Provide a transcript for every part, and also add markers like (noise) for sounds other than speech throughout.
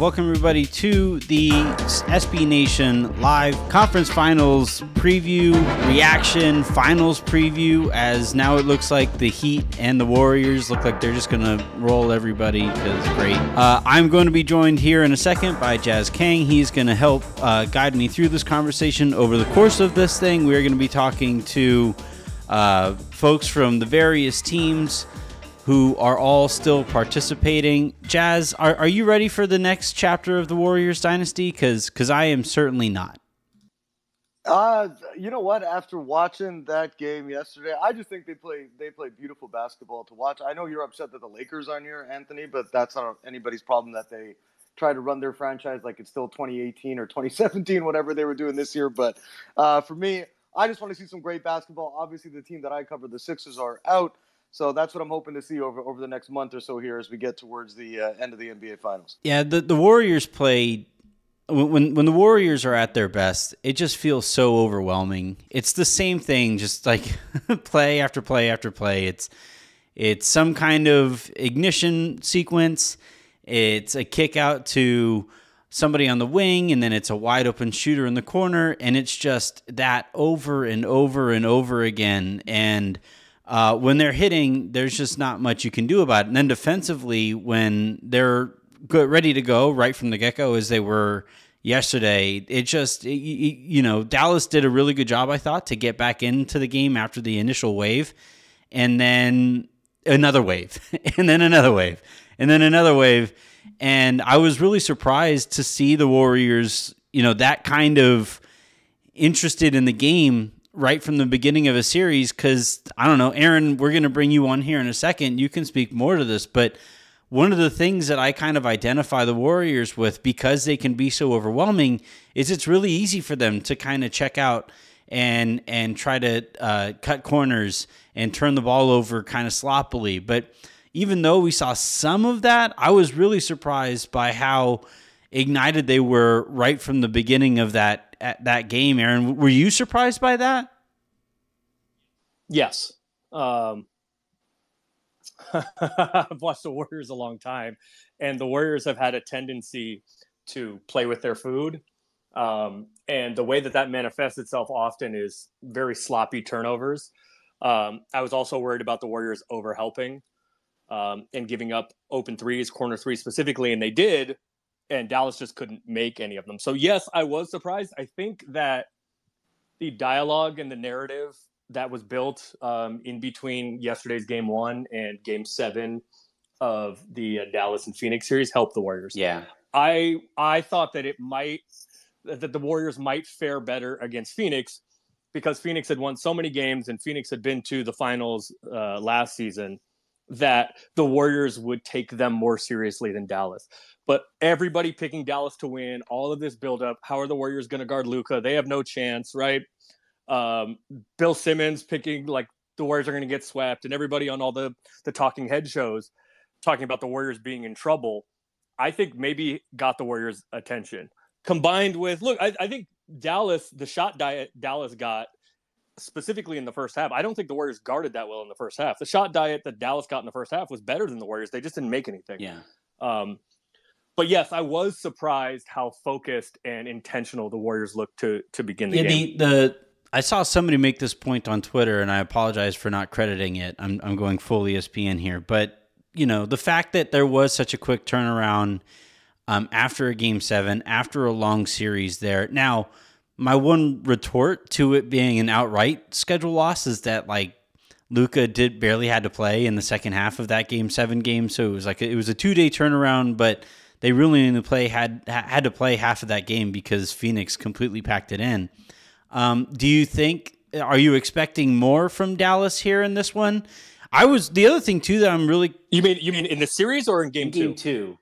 Welcome, everybody, to the SB Nation live conference finals preview, reaction, finals preview. As now it looks like the Heat and the Warriors look like they're just going to roll everybody because great. Uh, I'm going to be joined here in a second by Jazz Kang. He's going to help uh, guide me through this conversation over the course of this thing. We're going to be talking to uh, folks from the various teams who are all still participating. Jazz, are, are you ready for the next chapter of the Warriors dynasty? Because because I am certainly not. Uh, you know what? After watching that game yesterday, I just think they play they play beautiful basketball to watch. I know you're upset that the Lakers aren't here, Anthony, but that's not anybody's problem that they try to run their franchise like it's still 2018 or 2017, whatever they were doing this year. But uh, for me, I just want to see some great basketball. Obviously, the team that I cover, the Sixers, are out. So that's what I'm hoping to see over over the next month or so here as we get towards the uh, end of the NBA Finals. Yeah, the the Warriors played when when the Warriors are at their best, it just feels so overwhelming. It's the same thing, just like (laughs) play after play after play. It's it's some kind of ignition sequence. It's a kick out to somebody on the wing, and then it's a wide open shooter in the corner, and it's just that over and over and over again. And uh, when they're hitting, there's just not much you can do about it. And then defensively, when they're good, ready to go right from the get go, as they were yesterday, it just, it, you know, Dallas did a really good job, I thought, to get back into the game after the initial wave. And then another wave, (laughs) and then another wave, and then another wave. And I was really surprised to see the Warriors, you know, that kind of interested in the game right from the beginning of a series because I don't know, Aaron, we're going to bring you on here in a second. You can speak more to this, but one of the things that I kind of identify the Warriors with because they can be so overwhelming is it's really easy for them to kind of check out and and try to uh, cut corners and turn the ball over kind of sloppily. But even though we saw some of that, I was really surprised by how ignited they were right from the beginning of that that game, Aaron. Were you surprised by that? Yes. Um, (laughs) I've watched the Warriors a long time, and the Warriors have had a tendency to play with their food. Um, and the way that that manifests itself often is very sloppy turnovers. Um, I was also worried about the Warriors overhelping um, and giving up open threes, corner threes specifically, and they did and Dallas just couldn't make any of them. So yes, I was surprised. I think that the dialogue and the narrative that was built um, in between yesterday's game one and game seven of the uh, Dallas and Phoenix series helped the Warriors. Yeah, I I thought that it might that the Warriors might fare better against Phoenix because Phoenix had won so many games and Phoenix had been to the finals uh, last season that the Warriors would take them more seriously than Dallas. But everybody picking Dallas to win, all of this buildup. How are the Warriors going to guard Luka? They have no chance, right? Um, Bill Simmons picking like the Warriors are going to get swept, and everybody on all the the talking head shows talking about the Warriors being in trouble. I think maybe got the Warriors' attention. Combined with look, I, I think Dallas, the shot diet Dallas got specifically in the first half. I don't think the Warriors guarded that well in the first half. The shot diet that Dallas got in the first half was better than the Warriors. They just didn't make anything. Yeah. Um, but yes, I was surprised how focused and intentional the Warriors looked to to begin the yeah, game. The, the I saw somebody make this point on Twitter, and I apologize for not crediting it. I'm I'm going full ESPN here, but you know the fact that there was such a quick turnaround um, after a game seven, after a long series there. Now, my one retort to it being an outright schedule loss is that like Luka did barely had to play in the second half of that game seven game, so it was like it was a two day turnaround, but they really only play had had to play half of that game because Phoenix completely packed it in. Um, do you think? Are you expecting more from Dallas here in this one? I was the other thing too that I'm really. You mean you mean in the series or in game in two? Game two.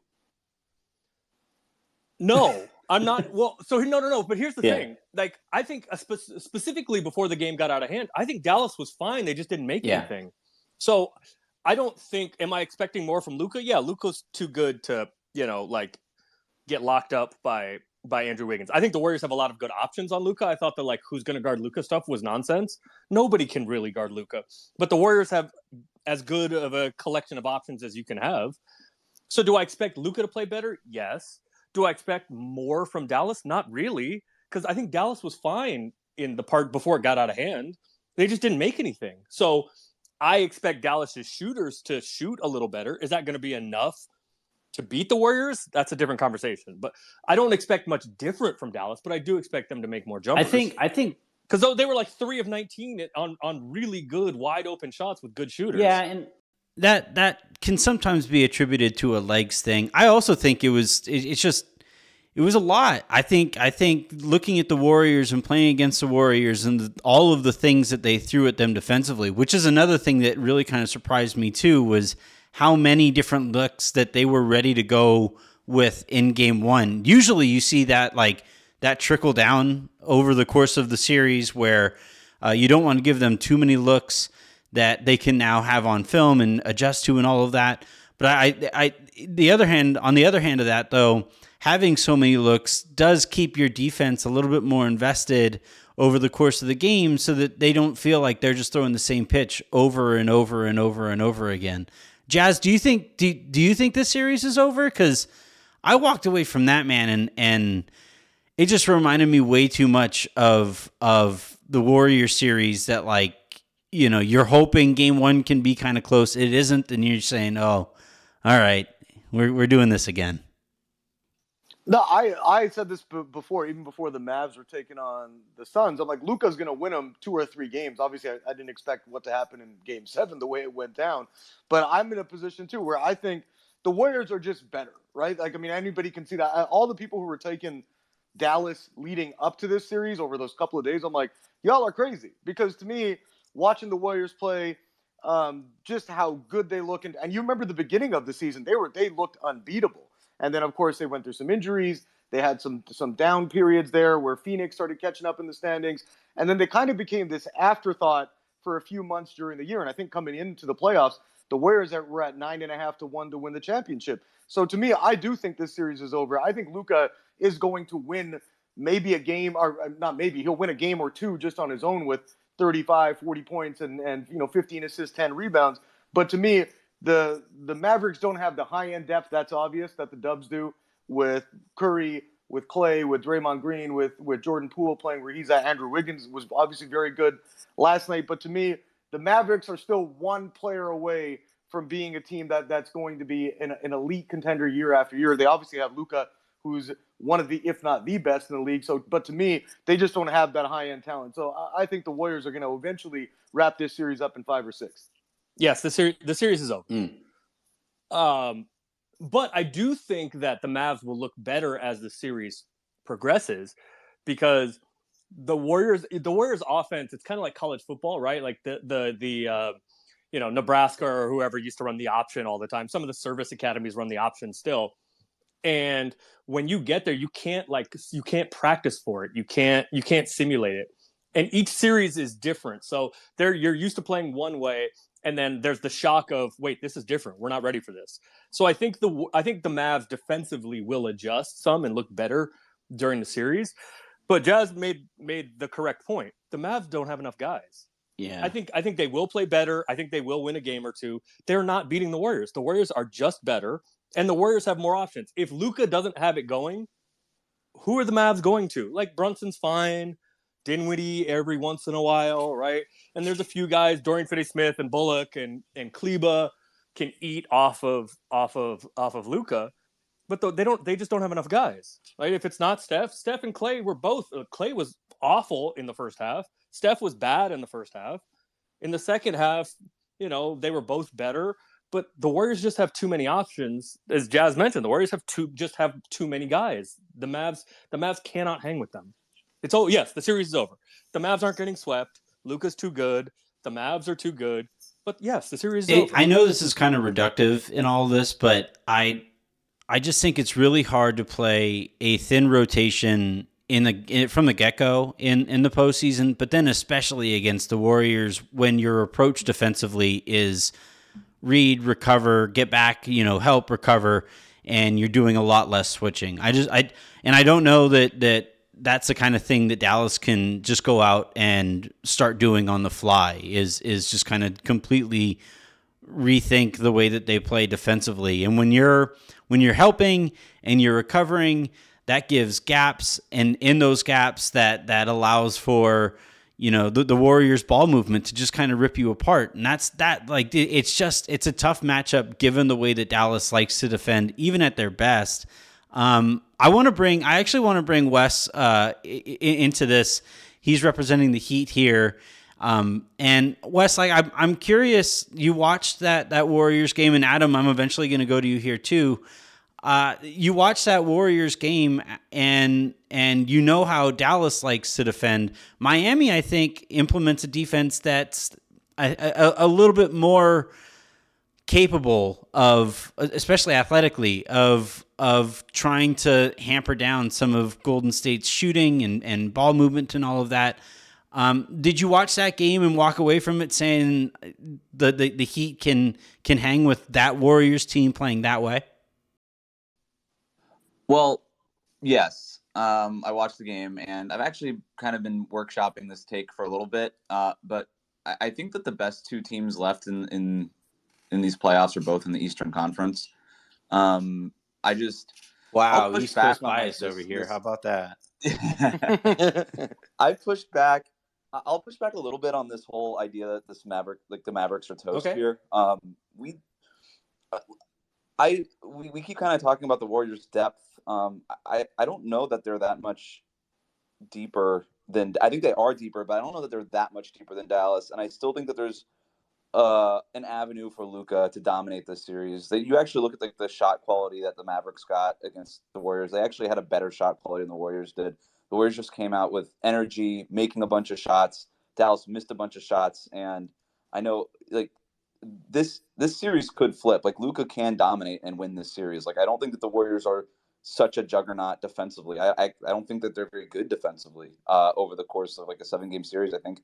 No, (laughs) I'm not. Well, so no, no, no. But here's the yeah. thing. Like, I think uh, spe- specifically before the game got out of hand, I think Dallas was fine. They just didn't make yeah. anything. So I don't think. Am I expecting more from Luka? Yeah, Luka's too good to you know, like get locked up by by Andrew Wiggins. I think the Warriors have a lot of good options on Luka. I thought that like who's going to guard Luka stuff was nonsense. Nobody can really guard Luka, but the Warriors have as good of a collection of options as you can have. So do I expect Luka to play better? Yes. Do I expect more from Dallas? Not really, because I think Dallas was fine in the part before it got out of hand. They just didn't make anything. So I expect Dallas's shooters to shoot a little better. Is that going to be enough to beat the Warriors? That's a different conversation. But I don't expect much different from Dallas, but I do expect them to make more jumpers. I think I think because they were like three of nineteen on on really good wide open shots with good shooters. Yeah, and that that can sometimes be attributed to a legs thing. I also think it was it, it's just it was a lot. I think I think looking at the Warriors and playing against the Warriors and the, all of the things that they threw at them defensively, which is another thing that really kind of surprised me too, was how many different looks that they were ready to go with in game 1. Usually you see that like that trickle down over the course of the series where uh, you don't want to give them too many looks that they can now have on film and adjust to and all of that. But I, I, the other hand, on the other hand of that though, having so many looks does keep your defense a little bit more invested over the course of the game so that they don't feel like they're just throwing the same pitch over and over and over and over again. Jazz, do you think do, do you think this series is over? Because I walked away from that man and and it just reminded me way too much of of the Warrior series that like you know you're hoping game one can be kind of close. It isn't, and you're saying, oh, all right, we're we're doing this again. No, I I said this b- before, even before the Mavs were taking on the Suns. I'm like, Luka's going to win them two or three games. Obviously, I, I, didn't expect what to happen in Game Seven the way it went down, but I'm in a position too where I think the Warriors are just better, right? Like, I mean, anybody can see that. All the people who were taking Dallas leading up to this series over those couple of days, I'm like, y'all are crazy because to me, watching the Warriors play. Um, just how good they look, and, and you remember the beginning of the season, they were they looked unbeatable and then of course they went through some injuries. They had some some down periods there where Phoenix started catching up in the standings, and then they kind of became this afterthought for a few months during the year. And I think coming into the playoffs, the Warriors were at nine and a half to one to win the championship. So to me, I do think this series is over. I think Luka is going to win maybe a game, or uh, not maybe, he'll win a game or two just on his own with 35, 40 points and and you know 15 assists, 10 rebounds. But to me, the the Mavericks don't have the high end depth. That's obvious that the Dubs do with Curry, with Clay, with Draymond Green, with with Jordan Poole playing where he's at. Andrew Wiggins was obviously very good last night, but to me, the Mavericks are still one player away from being a team that that's going to be an, an elite contender year after year. They obviously have Luka, who's one of the, if not the best in the league. So, but to me, they just don't have that high end talent. So, I, I think the Warriors are going to eventually wrap this series up in five or six. Yes, the series the series is over. Mm. Um, but I do think that the Mavs will look better as the series progresses because the Warriors the Warriors offense it's kind of like college football, right? Like the the the uh, you know Nebraska or whoever used to run the option all the time. Some of the service academies run the option still. And when you get there, you can't like you can't practice for it. You can't you can't simulate it. And each series is different. So there you're used to playing one way and then there's the shock of wait this is different. We're not ready for this. So i think the i think the mavs defensively will adjust some and look better during the series. But jazz made made the correct point. The mavs don't have enough guys. Yeah. I think i think they will play better. I think they will win a game or two. They're not beating the warriors. The warriors are just better and the warriors have more options if Luka doesn't have it going who are the mavs going to like brunson's fine Dinwiddie every once in a while, right? And there's a few guys, Dorian Finney-Smith and Bullock and and Kleber can eat off of off of off of Luka, but they don't. They just don't have enough guys, right? If it's not Steph, Steph and Clay were both. Uh, Clay was awful in the first half. Steph was bad in the first half. In the second half, you know, they were both better. But the Warriors just have too many options, as Jazz mentioned. The Warriors have too just have too many guys. The Mavs, the Mavs cannot hang with them. It's oh yes, the series is over. The Mavs aren't getting swept. Luka's too good. The Mavs are too good. But yes, the series is it, over. I know this is kind of reductive in all this, but I I just think it's really hard to play a thin rotation in the in, from the get go in in the postseason, but then especially against the Warriors when your approach defensively is read, recover, get back, you know, help recover, and you're doing a lot less switching. I just I and I don't know that that that's the kind of thing that Dallas can just go out and start doing on the fly is is just kind of completely rethink the way that they play defensively. And when you're when you're helping and you're recovering, that gives gaps, and in those gaps, that that allows for you know the, the Warriors ball movement to just kind of rip you apart, and that's that. Like it's just it's a tough matchup given the way that Dallas likes to defend, even at their best. Um, I want to bring I actually want to bring Wes uh, into this. He's representing the Heat here. Um, and Wes, like I'm, I'm curious. You watched that that Warriors game, and Adam, I'm eventually going to go to you here too. Uh, you watch that Warriors game, and and you know how Dallas likes to defend. Miami, I think, implements a defense that's a, a, a little bit more capable of, especially athletically, of of trying to hamper down some of Golden State's shooting and, and ball movement and all of that. Um, did you watch that game and walk away from it saying the, the, the Heat can can hang with that Warriors team playing that way? Well, yes. Um, I watched the game and I've actually kind of been workshopping this take for a little bit. Uh, but I, I, think that the best two teams left in, in in these playoffs are both in the Eastern Conference. Um, I just wow, East Coast bias over here. How about that? (laughs) I pushed back I'll push back a little bit on this whole idea that this Maverick, like the Mavericks, are toast okay. here. Um, we, uh, I, we, we keep kind of talking about the Warriors' depth. Um, I, I don't know that they're that much deeper than. I think they are deeper, but I don't know that they're that much deeper than Dallas. And I still think that there's uh, an avenue for Luka to dominate this series. That you actually look at like the shot quality that the Mavericks got against the Warriors. They actually had a better shot quality than the Warriors did. The Warriors just came out with energy, making a bunch of shots. Dallas missed a bunch of shots, and I know like this this series could flip. Like Luka can dominate and win this series. Like I don't think that the Warriors are such a juggernaut defensively. I I, I don't think that they're very good defensively uh, over the course of like a seven game series. I think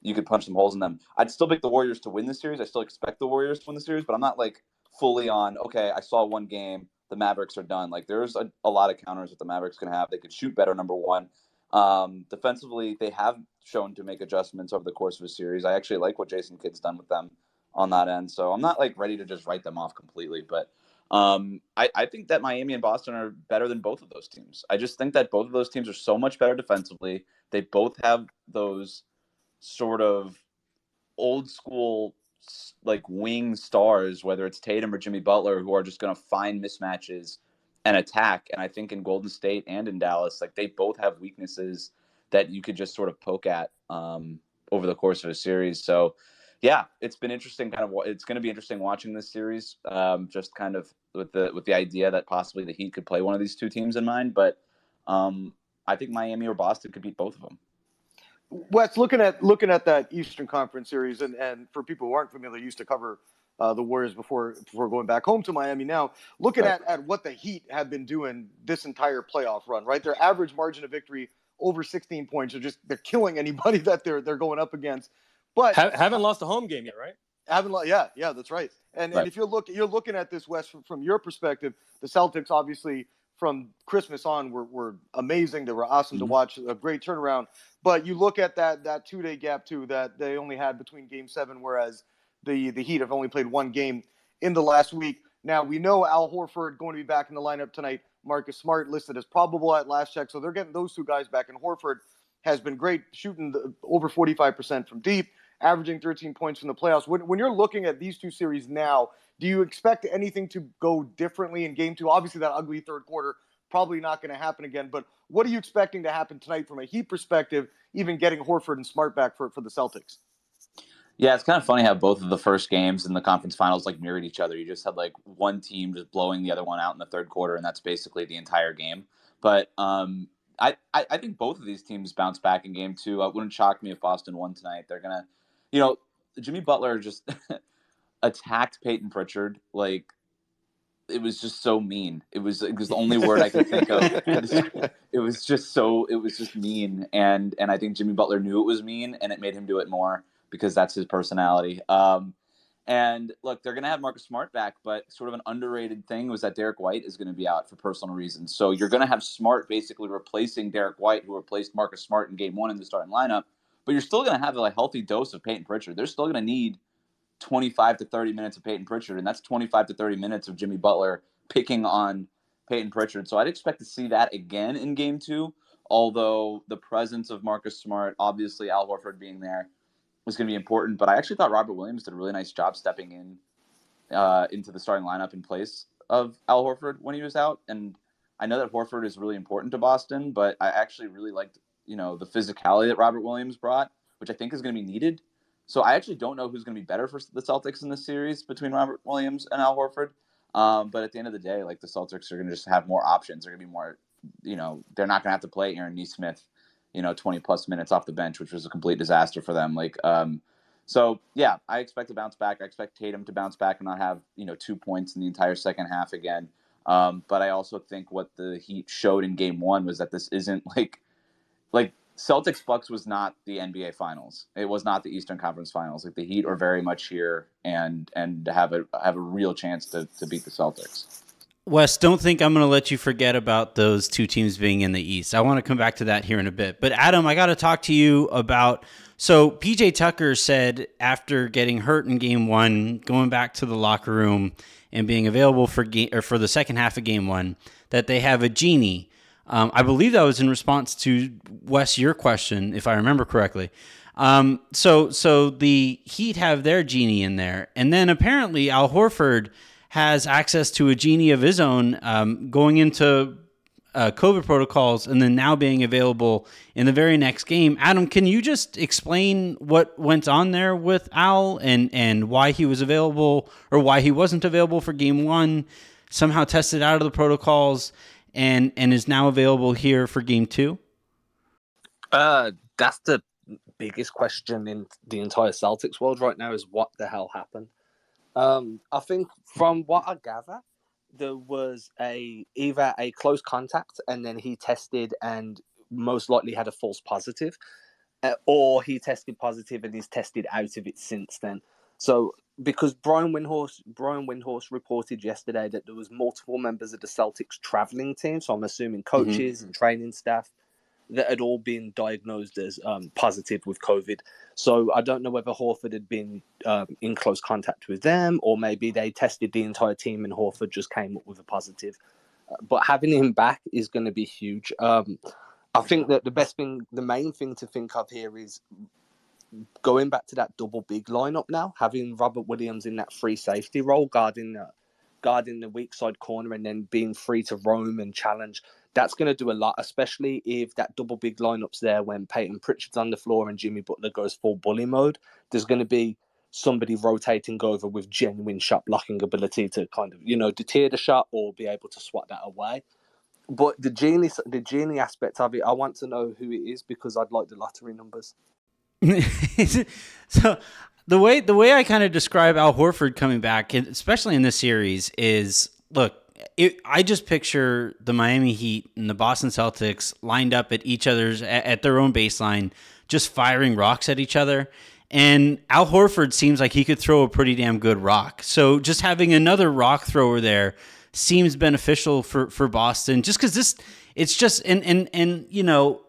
you could punch some holes in them. I'd still pick the Warriors to win the series. I still expect the Warriors to win the series, but I'm not like fully on. Okay, I saw one game the Mavericks are done. Like there's a, a lot of counters that the Mavericks can have. They could shoot better, number one. Um, defensively, they have shown to make adjustments over the course of a series. I actually like what Jason Kidd's done with them on that end. So I'm not like ready to just write them off completely, but um, I, I think that Miami and Boston are better than both of those teams. I just think that both of those teams are so much better defensively. They both have those sort of old school like wing stars, whether it's Tatum or Jimmy Butler, who are just going to find mismatches and attack. And I think in Golden State and in Dallas, like they both have weaknesses that you could just sort of poke at um, over the course of a series. So, yeah, it's been interesting. Kind of, it's going to be interesting watching this series. Um, just kind of with the with the idea that possibly the Heat could play one of these two teams in mind, but um, I think Miami or Boston could beat both of them. Wes, looking at looking at that Eastern Conference series, and, and for people who aren't familiar, used to cover uh, the Warriors before before going back home to Miami. Now, looking right. at, at what the Heat have been doing this entire playoff run, right? Their average margin of victory over 16 points. They're just they're killing anybody (laughs) that they're they're going up against. But ha- haven't lost a home game yet, right? Haven't lost. Yeah, yeah, that's right. And, right. and if you're looking you're looking at this West from, from your perspective, the Celtics obviously from Christmas on were, were amazing. They were awesome mm-hmm. to watch. A great turnaround. But you look at that that two day gap too that they only had between Game Seven, whereas the the Heat have only played one game in the last week. Now we know Al Horford going to be back in the lineup tonight. Marcus Smart listed as probable at last check, so they're getting those two guys back. And Horford has been great, shooting the, over 45% from deep, averaging 13 points in the playoffs. When, when you're looking at these two series now, do you expect anything to go differently in game two? Obviously, that ugly third quarter probably not going to happen again. But what are you expecting to happen tonight from a Heat perspective, even getting Horford and Smart back for, for the Celtics? Yeah, it's kind of funny how both of the first games in the conference finals like mirrored each other. You just had like one team just blowing the other one out in the third quarter, and that's basically the entire game. But um, I, I, I think both of these teams bounce back in game two. It wouldn't shock me if Boston won tonight. They're gonna, you know, Jimmy Butler just (laughs) attacked Payton Pritchard like it was just so mean. It was it was the only word I could think of. It was just so it was just mean, and and I think Jimmy Butler knew it was mean, and it made him do it more because that's his personality. Um, and look, they're going to have Marcus Smart back, but sort of an underrated thing was that Derrick White is going to be out for personal reasons. So you're going to have Smart basically replacing Derrick White, who replaced Marcus Smart in Game One in the starting lineup. But you're still going to have a healthy dose of Payton Pritchard. They're still going to need 25 to 30 minutes of Payton Pritchard, and that's 25 to 30 minutes of Jimmy Butler picking on Payton Pritchard. So I'd expect to see that again in game two, although the presence of Marcus Smart, obviously Al Horford being there, was going to be important. But I actually thought Robert Williams did a really nice job stepping in uh, into the starting lineup in place of Al Horford when he was out. And I know that Horford is really important to Boston, but I actually really liked, you know, the physicality that Robert Williams brought, which I think is going to be needed. So I actually don't know who's going to be better for the Celtics in this series between Robert Williams and Al Horford. Um, but at the end of the day, like the Celtics are going to just have more options. They're going to be more, you know, they're not going to have to play Aaron Nesmith, you know, 20 plus minutes off the bench, which was a complete disaster for them. Like, um, so yeah, I expect to bounce back. I expect Tatum to bounce back and not have you know two points in the entire second half again. Um, but I also think what the Heat showed in Game One was that this isn't (laughs) like like Celtics Bucks was not the NBA Finals. It was not the Eastern Conference Finals. Like the Heat are very much here and and have a have a real chance to to beat the Celtics. Wes, don't think I'm going to let you forget about those two teams being in the East. I want to come back to that here in a bit. But Adam, I got to talk to you about. So PJ Tucker said after getting hurt in Game One, going back to the locker room and being available for game or for the second half of Game One, that they have a genie. Um, I believe that was in response to Wes your question, if I remember correctly. Um, so so the Heat have their genie in there, and then apparently Al Horford has access to a genie of his own um, going into uh, COVID protocols and then now being available in the very next game. Adam, can you just explain what went on there with Al and, and why he was available or why he wasn't available for game one, somehow tested out of the protocols and, and is now available here for game two? Uh, that's the biggest question in the entire Celtics world right now is what the hell happened. Um, I think from what I gather, there was a either a close contact and then he tested and most likely had a false positive, uh, or he tested positive and he's tested out of it since then. So because Brian Windhorst Brian Windhorst reported yesterday that there was multiple members of the Celtics traveling team, so I'm assuming mm-hmm. coaches mm-hmm. and training staff that had all been diagnosed as um, positive with COVID. So I don't know whether Horford had been um, in close contact with them, or maybe they tested the entire team and Horford just came up with a positive. Uh, but having him back is going to be huge. Um, I think that the best thing, the main thing to think of here is going back to that double big lineup now, having Robert Williams in that free safety role, guarding the, guarding the weak side corner, and then being free to roam and challenge that's going to do a lot, especially if that double big lineup's there when Payton Pritchard's on the floor and Jimmy Butler goes full bully mode. There's going to be somebody rotating over with genuine shot blocking ability to kind of, you know, deter the shot or be able to swat that away. But the genie, the genie aspect of it, I want to know who it is because I'd like the lottery numbers. (laughs) so the way the way I kind of describe Al Horford coming back, especially in this series, is look, it, I just picture the Miami Heat and the Boston Celtics lined up at each other's at, at their own baseline, just firing rocks at each other. And Al Horford seems like he could throw a pretty damn good rock. So just having another rock thrower there seems beneficial for for Boston. Just because this, it's just and and and you know,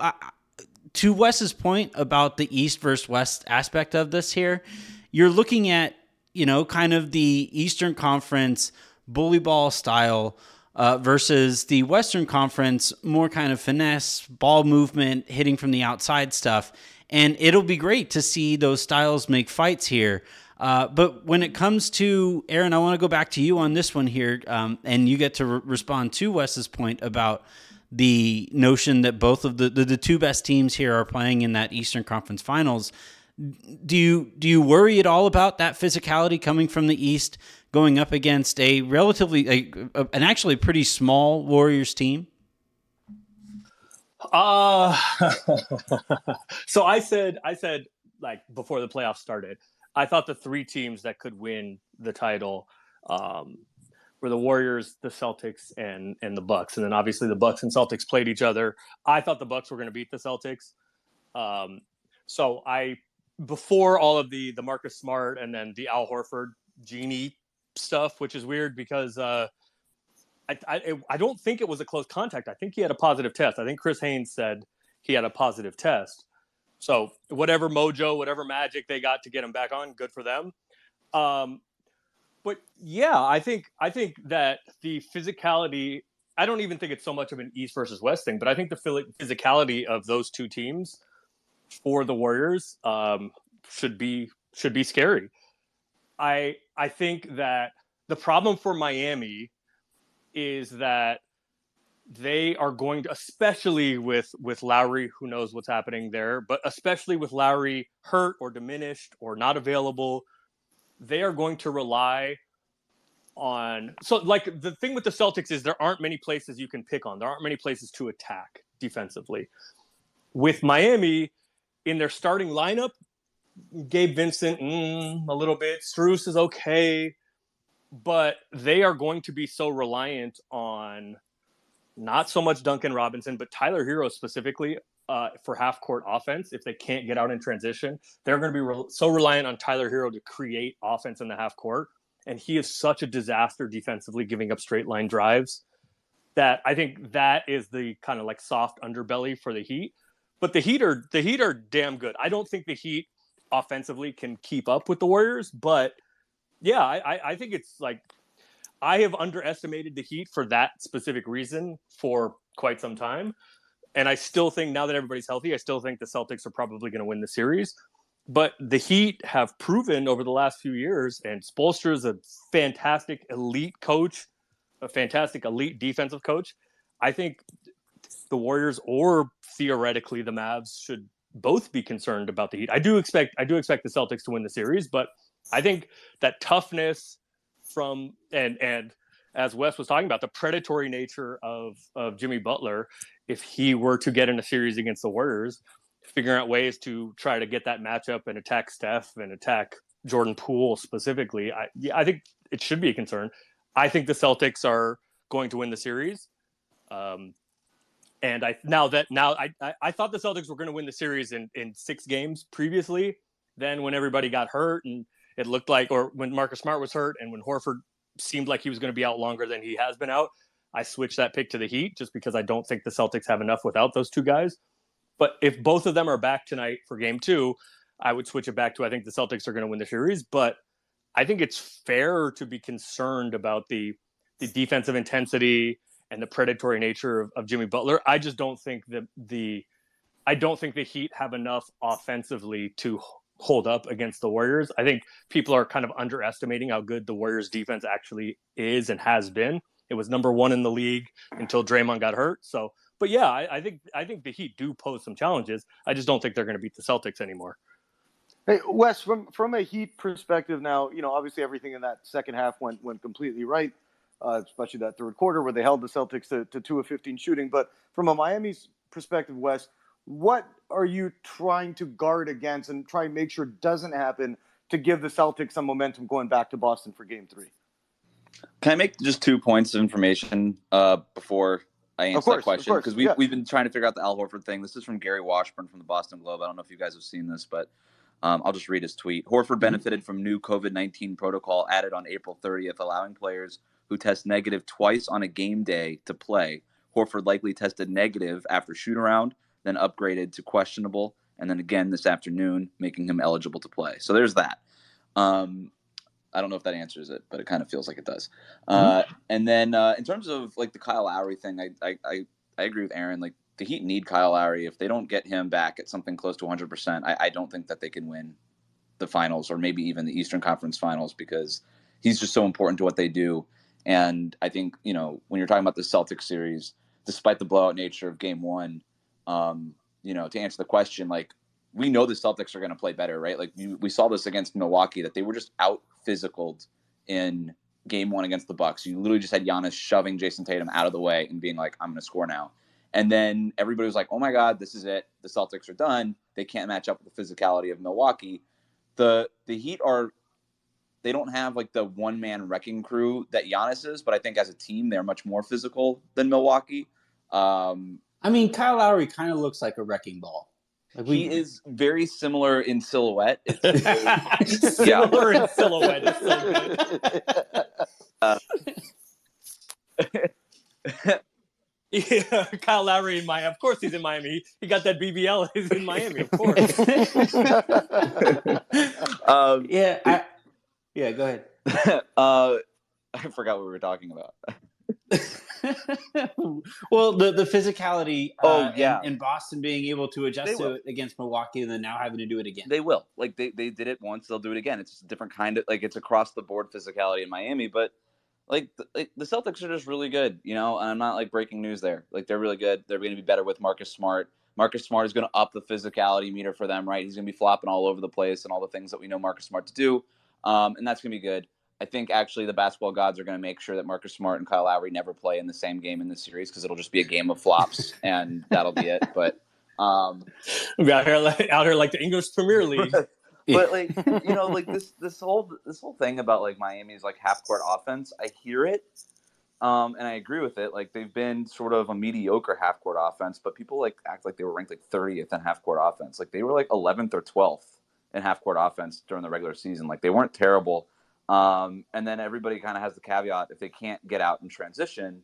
to Wes's point about the East versus West aspect of this here, you're looking at you know kind of the Eastern Conference bully ball style uh, versus the Western Conference, more kind of finesse, ball movement, hitting from the outside stuff. And it'll be great to see those styles make fights here. Uh, but when it comes to Aaron, I want to go back to you on this one here, um, and you get to re- respond to Wes's point about the notion that both of the, the, the two best teams here are playing in that Eastern Conference Finals. Do you do you worry at all about that physicality coming from the East? going up against a relatively a, a, an actually pretty small Warriors team? Uh (laughs) so I said I said like before the playoffs started, I thought the three teams that could win the title um, were the Warriors, the Celtics, and and the Bucks. And then obviously the Bucks and Celtics played each other. I thought the Bucks were going to beat the Celtics. Um, so I before all of the the Marcus Smart and then the Al Horford genie stuff, which is weird because uh, I, I, I don't think it was a close contact. I think he had a positive test. I think Chris Haynes said he had a positive test. So whatever mojo, whatever magic they got to get him back on, good for them. Um, but yeah, I think I think that the physicality. I don't even think it's so much of an East versus West thing, but I think the physicality of those two teams for the Warriors um, should be should be scary. I I think that the problem for Miami is that they are going to especially with with Lowry who knows what's happening there but especially with Lowry hurt or diminished or not available they are going to rely on so like the thing with the Celtics is there aren't many places you can pick on. There aren't many places to attack defensively. With Miami in their starting lineup Gabe Vincent mm, a little bit. Strus is okay but they are going to be so reliant on not so much Duncan Robinson, but Tyler Herro specifically uh, for half court offense. If they can't get out in transition, they're going to be re- so reliant on Tyler Herro to create offense in the half court. And he is such a disaster defensively, giving up straight line drives that I think that is the kind of like soft underbelly for the Heat. But the Heat are the Heat are damn good. I don't think the Heat offensively can keep up with the Warriors, but yeah, I, I think it's like I have underestimated the Heat for that specific reason for quite some time. And I still think now that everybody's healthy, I still think the Celtics are probably going to win the series. But the Heat have proven over the last few years, and Spoelstra is a fantastic elite coach, a fantastic elite defensive coach. I think the Warriors or theoretically the Mavs should both be concerned about the Heat. I do expect I do expect the Celtics to win the series, but I think that toughness from and and as Wes was talking about the predatory nature of of Jimmy Butler, if he were to get in a series against the Warriors, figuring out ways to try to get that matchup and attack Steph and attack Jordan Poole specifically, I I think it should be a concern. I think the Celtics are going to win the series. Um, and I now that now I, I, I thought the Celtics were going to win the series in in six games previously. Then when everybody got hurt and it looked like, or when Marcus Smart was hurt and when Horford seemed like he was going to be out longer than he has been out, I switched that pick to the Heat just because I don't think the Celtics have enough without those two guys. But if both of them are back tonight for game two, I would switch it back to I think the Celtics are going to win the series. But I think it's fair to be concerned about the the defensive intensity and the predatory nature of, of Jimmy Butler. I just don't think that the I don't think the Heat have enough offensively to hold up against the Warriors. I think people are kind of underestimating how good the Warriors defense actually is and has been. It was number one in the league until Draymond got hurt. So, but yeah, I, I think I think the Heat do pose some challenges. I just don't think they're going to beat the Celtics anymore. Hey Wes, from from a Heat perspective, now you know obviously everything in that second half went went completely right, uh, especially that third quarter where they held the Celtics to, to two of fifteen shooting. But from a Miami's perspective, Wes, what are you trying to guard against and try and make sure doesn't happen to give the Celtics some momentum going back to Boston for game three? Can I make just two points of information uh, before I answer course, that question? Because we, yeah. we've been trying to figure out the Al Horford thing. This is from Gary Washburn from the Boston Globe. I don't know if you guys have seen this, but um, I'll just read his tweet. Horford mm-hmm. benefited mm-hmm. from new COVID 19 protocol added on April 30th, allowing players who test negative twice on a game day to play. Horford likely tested negative after shoot around then upgraded to questionable, and then again this afternoon, making him eligible to play. So there's that. Um, I don't know if that answers it, but it kind of feels like it does. Uh, mm-hmm. and then uh, in terms of like the Kyle Lowry thing, I, I, I, I, agree with Aaron. Like the Heat need Kyle Lowry. If they don't get him back at something close to 100%, I, I don't think that they can win the finals or maybe even the Eastern Conference finals because he's just so important to what they do. And I think, you know, when you're talking about the Celtics series, despite the blowout nature of game one, um, you know, to answer the question, like we know the Celtics are going to play better, right? Like you, we saw this against Milwaukee that they were just out physicaled in game one against the Bucks. You literally just had Giannis shoving Jayson Tatum out of the way and being like, I'm going to score now. And then everybody was like, oh my God, this is it. The Celtics are done. They can't match up with the physicality of Milwaukee. The the Heat are they don't have like the one man wrecking crew that Giannis is, but I think as a team they're much more physical than Milwaukee. Um, I mean, Kyle Lowry kind of looks like a wrecking ball. Like we, he is very similar in silhouette. (laughs) (laughs) similar in silhouette. Is so good. Uh, (laughs) yeah, Kyle Lowry in Miami. Of course, he's in Miami. He got that BBL. He's in Miami, of course. um, yeah, I, Yeah, go ahead. uh, I forgot what we were talking about. (laughs) well, the the physicality. Oh, uh, yeah. and, and Boston being able to adjust to it against Milwaukee, and then now having to do it again. They will. Like they, they did it once, they'll do it again. It's just a different kind of like it's across the board physicality in Miami, but like the, like, the Celtics are just really good, you know. And I'm not like breaking news there. Like they're really good. They're going to be better with Marcus Smart. Marcus Smart is going to up the physicality meter for them, right? He's going to be flopping all over the place and all the things that we know Marcus Smart to do, um, and that's going to be good. I think actually the basketball gods are going to make sure that Marcus Smart and Kyle Lowry never play in the same game in this series because it'll just be a game of flops (laughs) and that'll be it. But um, We out here, like, out here like the English Premier (laughs) League. but like you know like this this whole this whole thing about like miami's like half court offense i hear it um and i agree with it like they've been sort of a mediocre half court offense but people like act like they were ranked like 30th in half court offense like they were like 11th or 12th in half court offense during the regular season like they weren't terrible um and then everybody kind of has the caveat if they can't get out in transition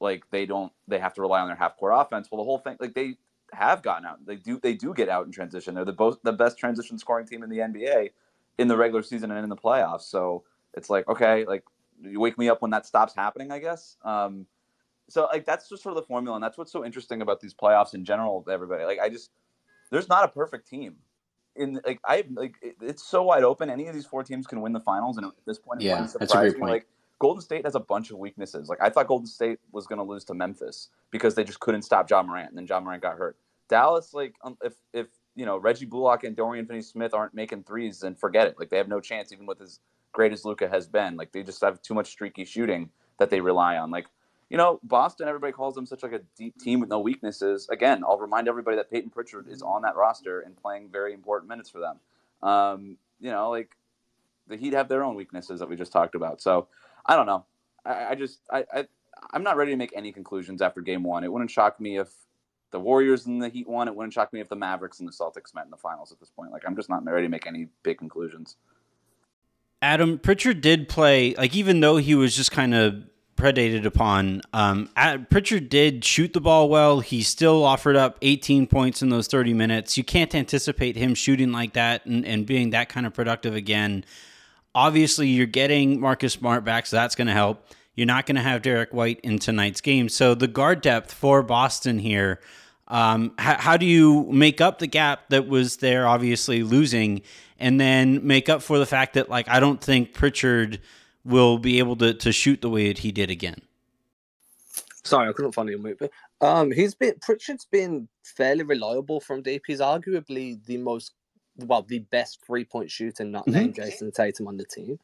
like they don't they have to rely on their half court offense well the whole thing like they have gotten out. They do they do get out in transition. They're the both the best transition scoring team in the NBA in the regular season and in the playoffs. So it's like okay, like you wake me up when that stops happening, I guess. Um, so like that's just sort of the formula, and that's what's so interesting about these playoffs in general. Everybody like I just there's not a perfect team. In like I like it- it's so wide open. Any of these four teams can win the finals, and at this point, Yeah, wouldn't that's a great point. Like Golden State has a bunch of weaknesses. Like I thought Golden State was going to lose to Memphis because they just couldn't stop John Morant, and then John Morant got hurt. Dallas, like um, if if you know Reggie Bullock and Dorian Finney-Smith aren't making threes, then forget it. Like they have no chance, even with as great as Luka has been. Like they just have too much streaky shooting that they rely on. Like you know Boston, everybody calls them such like a deep team with no weaknesses. Again, I'll remind everybody that Payton Pritchard is on that roster and playing very important minutes for them. Um, you know, like the Heat have their own weaknesses that we just talked about. So I don't know. I, I just I, I I'm not ready to make any conclusions after game one. It wouldn't shock me if the Warriors and the Heat won. It wouldn't shock me if the Mavericks and the Celtics met in the finals at this point. Like I'm just not ready to make any big conclusions. Adam Pritchard did play like even though he was just kind of predated upon. Um, Pritchard did shoot the ball well. He still offered up 18 points in those 30 minutes. You can't anticipate him shooting like that and, and being that kind of productive again. Obviously, you're getting Marcus Smart back, so that's going to help. You're not going to have Derrick White in tonight's game. So the guard depth for Boston here. Um, how, how do you make up the gap that was there, obviously losing, and then make up for the fact that, like, I don't think Pritchard will be able to, to shoot the way that he did again? Sorry, I couldn't find your movie. Um, he's been Pritchard's been fairly reliable from deep. He's arguably the most, well, the best three point shooter, not named Jayson Tatum on the team.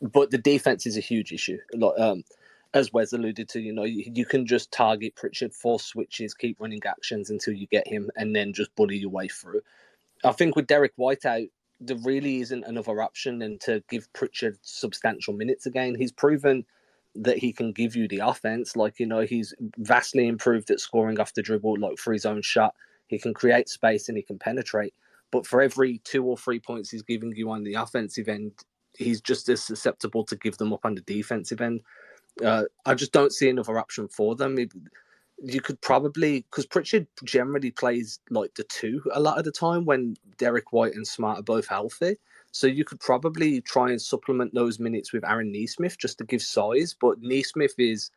But the defense is a huge issue. Um, as Wes alluded to, you know, you, you can just target Pritchard, force switches, keep running actions until you get him, and then just bully your way through. I think with Derrick White out, there really isn't another option than to give Pritchard substantial minutes again. He's proven that he can give you the offense. Like, you know, he's vastly improved at scoring off the dribble, like for his own shot. He can create space and he can penetrate. But for every two or three points he's giving you on the offensive end, he's just as susceptible to give them up on the defensive end. Uh, I just don't see another option for them. It- you could probably because Pritchard generally plays like the two a lot of the time when Derrick White and Smart are both healthy. So you could probably try and supplement those minutes with Aaron Nesmith just to give size. But Nesmith is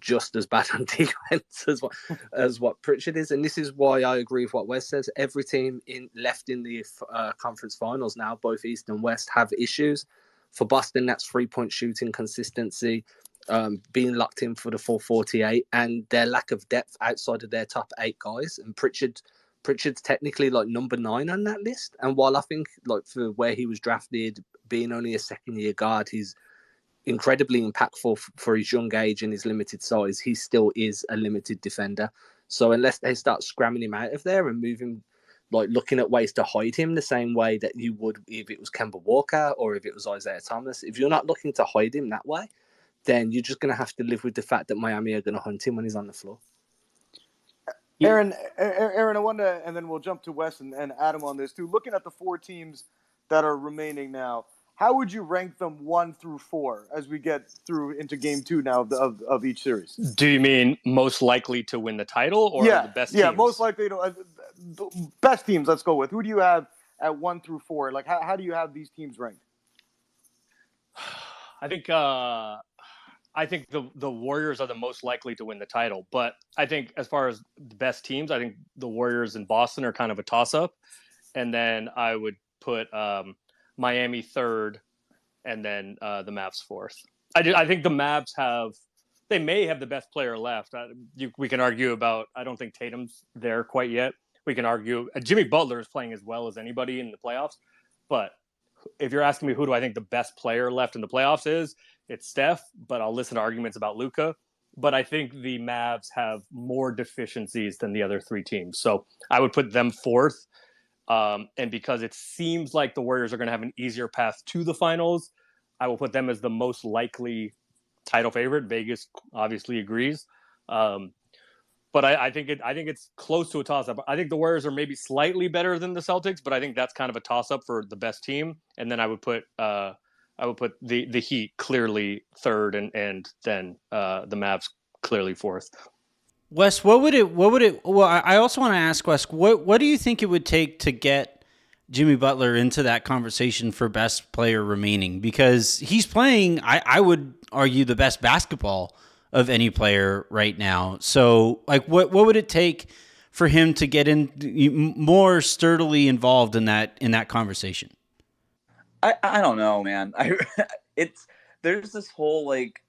just as (laughs) bad on defense as what (laughs) as what Pritchard is, and this is why I agree with what Wes says. Every team in left in the uh, conference finals now, both East and West, have issues. For Boston, that's three point shooting consistency, um, being locked in for the 448 and their lack of depth outside of their top eight guys. And Pritchard, Pritchard's technically like number nine on that list. And while I think like for where he was drafted, being only a second year guard, he's incredibly impactful f- for his young age and his limited size. He still is a limited defender. So unless they start scramming him out of there and moving, like looking at ways to hide him the same way that you would if it was Kemba Walker or if it was Isaiah Thomas, if you're not looking to hide him that way, then you're just going to have to live with the fact that Miami are going to hunt him when he's on the floor. Aaron, A- A- Aaron, I wonder, and then we'll jump to Wes and, and Adam on this too. Looking at the four teams that are remaining now, how would you rank them one through four as we get through into game two now of, the, of, of each series? Do you mean most likely to win the title or yeah, the best yeah, teams? most likely to uh, the best teams. Let's go with who do you have at one through four? Like, how, how do you have these teams ranked? (sighs) I think uh, I think the the Warriors are the most likely to win the title. But I think as far as the best teams, I think the Warriors and Boston are kind of a toss up, and then I would put um, Miami third, and then uh, the Mavs fourth. I do, I think the Mavs have they may have the best player left. Uh, you, we can argue about. I don't think Tatum's there quite yet. We can argue. Uh, Jimmy Butler is playing as well as anybody in the playoffs, but if you're asking me who do I think the best player left in the playoffs is, it's Steph. But I'll listen to arguments about Luka. But I think the Mavs have more deficiencies than the other three teams, so I would put them fourth. Um, and because it seems like the Warriors are going to have an easier path to the finals, I will put them as the most likely title favorite. Vegas obviously agrees. Um, but I, I, think it I think it's close to a toss up. I think the Warriors are maybe slightly better than the Celtics, but I think that's kind of a toss up for the best team. And then I would put uh, I would put the the Heat clearly third, and and then uh, the Mavs clearly fourth. Wes, what would it? What would it? Well, I also want to ask Wes, what what do you think it would take to get Jimmy Butler into that conversation for best player remaining? Because he's playing, I, I would argue, the best basketball of any player right now. So, like, what what would it take for him to get in more sturdily involved in that in that conversation? I I don't know, man. (laughs) I it's there's this whole like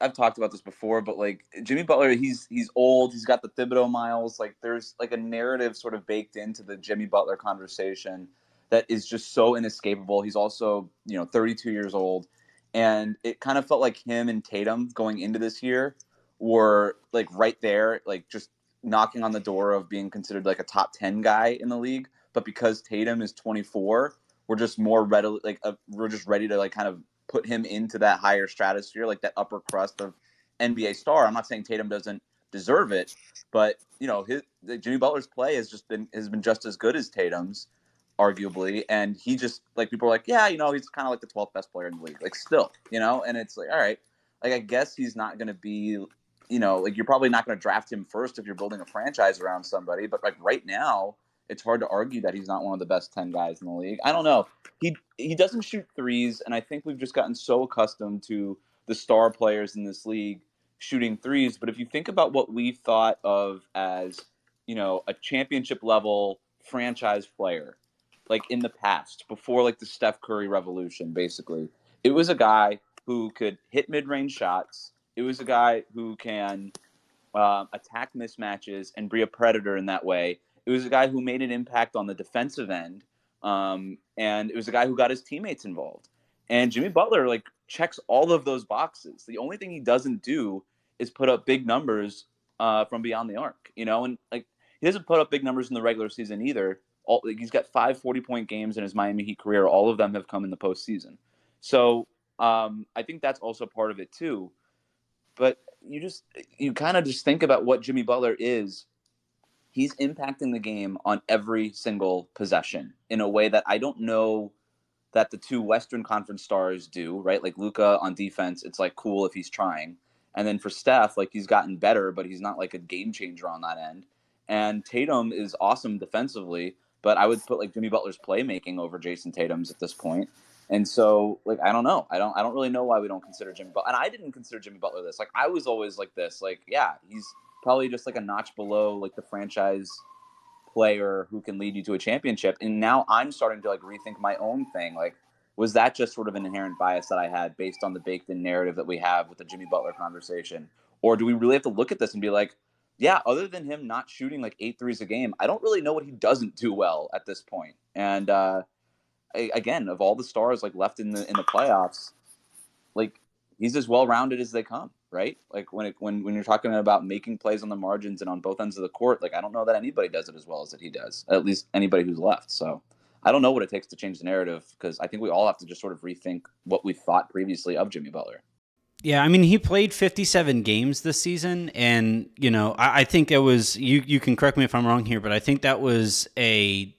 I've talked about this before, but like Jimmy Butler, he's he's old. He's got the Thibodeau miles. Like there's like a narrative sort of baked into the Jimmy Butler conversation that is just so inescapable. He's also you know 32 years old and it kind of felt like him and Tatum going into this year were like right there, like just knocking on the door of being considered like a top 10 guy in the league. But because Tatum is 24, we're just more readily like uh, we're just ready to like kind of put him into that higher stratosphere, like that upper crust of NBA star. I'm not saying Tatum doesn't deserve it, but you know, his Jimmy Butler's play has just been has been just as good as Tatum's arguably, and he just like people are like, yeah, you know, he's kind of like the 12th best player in the league, like still, you know, and it's like, all right, like I guess he's not going to be, you know, like you're probably not going to draft him first if you're building a franchise around somebody, but like right now, it's hard to argue that he's not one of the best 10 guys in the league. I don't know. He he doesn't shoot threes, and I think we've just gotten so accustomed to the star players in this league shooting threes. But if you think about what we thought of as, you know, a championship level franchise player, like in the past, before like the Steph Curry revolution, basically. It was a guy who could hit mid range shots. It was a guy who can uh, attack mismatches and be a predator in that way. It was a guy who made an impact on the defensive end. Um, and it was a guy who got his teammates involved. And Jimmy Butler like checks all of those boxes. The only thing he doesn't do is put up big numbers uh, from beyond the arc, you know, and like he doesn't put up big numbers in the regular season either all like, he's got five 40 point games in his Miami Heat career. All of them have come in the postseason. So um, I think that's also part of it too. But you just you kind of just think about what Jimmy Butler is. He's impacting the game on every single possession in a way that I don't know that the two Western Conference stars do, right? Like Luka on defense, it's like cool if he's trying. And then for Steph, like he's gotten better, but he's not like a game changer on that end. And Tatum is awesome defensively, but I would put like Jimmy Butler's playmaking over Jayson Tatum's at this point. And so, like, I don't know. I don't. I don't really know why we don't consider Jimmy Butler. And I didn't consider Jimmy Butler this. Like, I was always like this. Like, yeah, he's probably just like a notch below like the franchise player who can lead you to a championship. And now I'm starting to like rethink my own thing. Like, was that just sort of an inherent bias that I had based on the baked-in narrative that we have with the Jimmy Butler conversation, or do we really have to look at this and be like, yeah, other than him not shooting like eight threes a game, I don't really know what he doesn't do well at this point. And uh, I, again, of all the stars like left in the in the playoffs, like he's as well rounded as they come, right? Like when it, when when you're talking about making plays on the margins and on both ends of the court, like I don't know that anybody does it as well as that he does. At least anybody who's left. So I don't know what it takes to change the narrative because I think we all have to just sort of rethink what we thought previously of Jimmy Butler. Yeah, I mean, he played 57 games this season, and you know, I, I, think it was you. You can correct me if I'm wrong here, but I think that was a,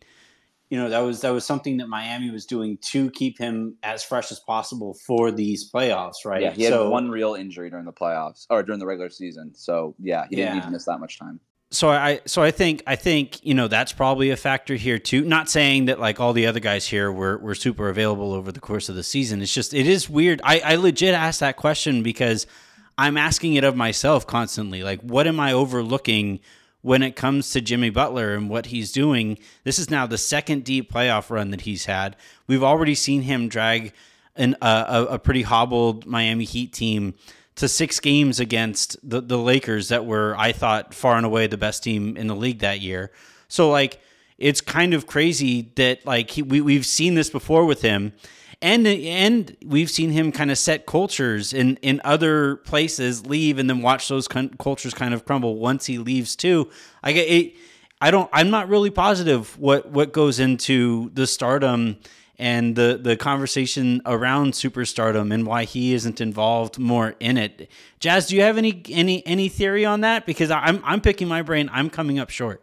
you know, that was that was something that Miami was doing to keep him as fresh as possible for these playoffs, right? Yeah, he had so, one real injury during the playoffs or during the regular season, so yeah, he didn't yeah. need to miss that much time. so I so I think I think you know that's probably a factor here too. Not saying that like all the other guys here were were super available over the course of the season. It's just it is weird. I I legit asked that question because I'm asking it of myself constantly. Like, what am I overlooking when it comes to Jimmy Butler and what he's doing? This is now the second deep playoff run that he's had. We've already seen him drag an a, a pretty hobbled Miami Heat team to six games against the, the Lakers that were, I thought, far and away the best team in the league that year. So like it's kind of crazy that like he, we we've seen this before with him. And, and we've seen him kind of set cultures in, in other places, leave, and then watch those cultures kind of crumble once he leaves too. I get it. I don't. I'm not really positive what what goes into the stardom and the the conversation around superstardom and why he isn't involved more in it. Jazz, do you have any any any theory on that? Because I'm I'm picking my brain. I'm coming up short.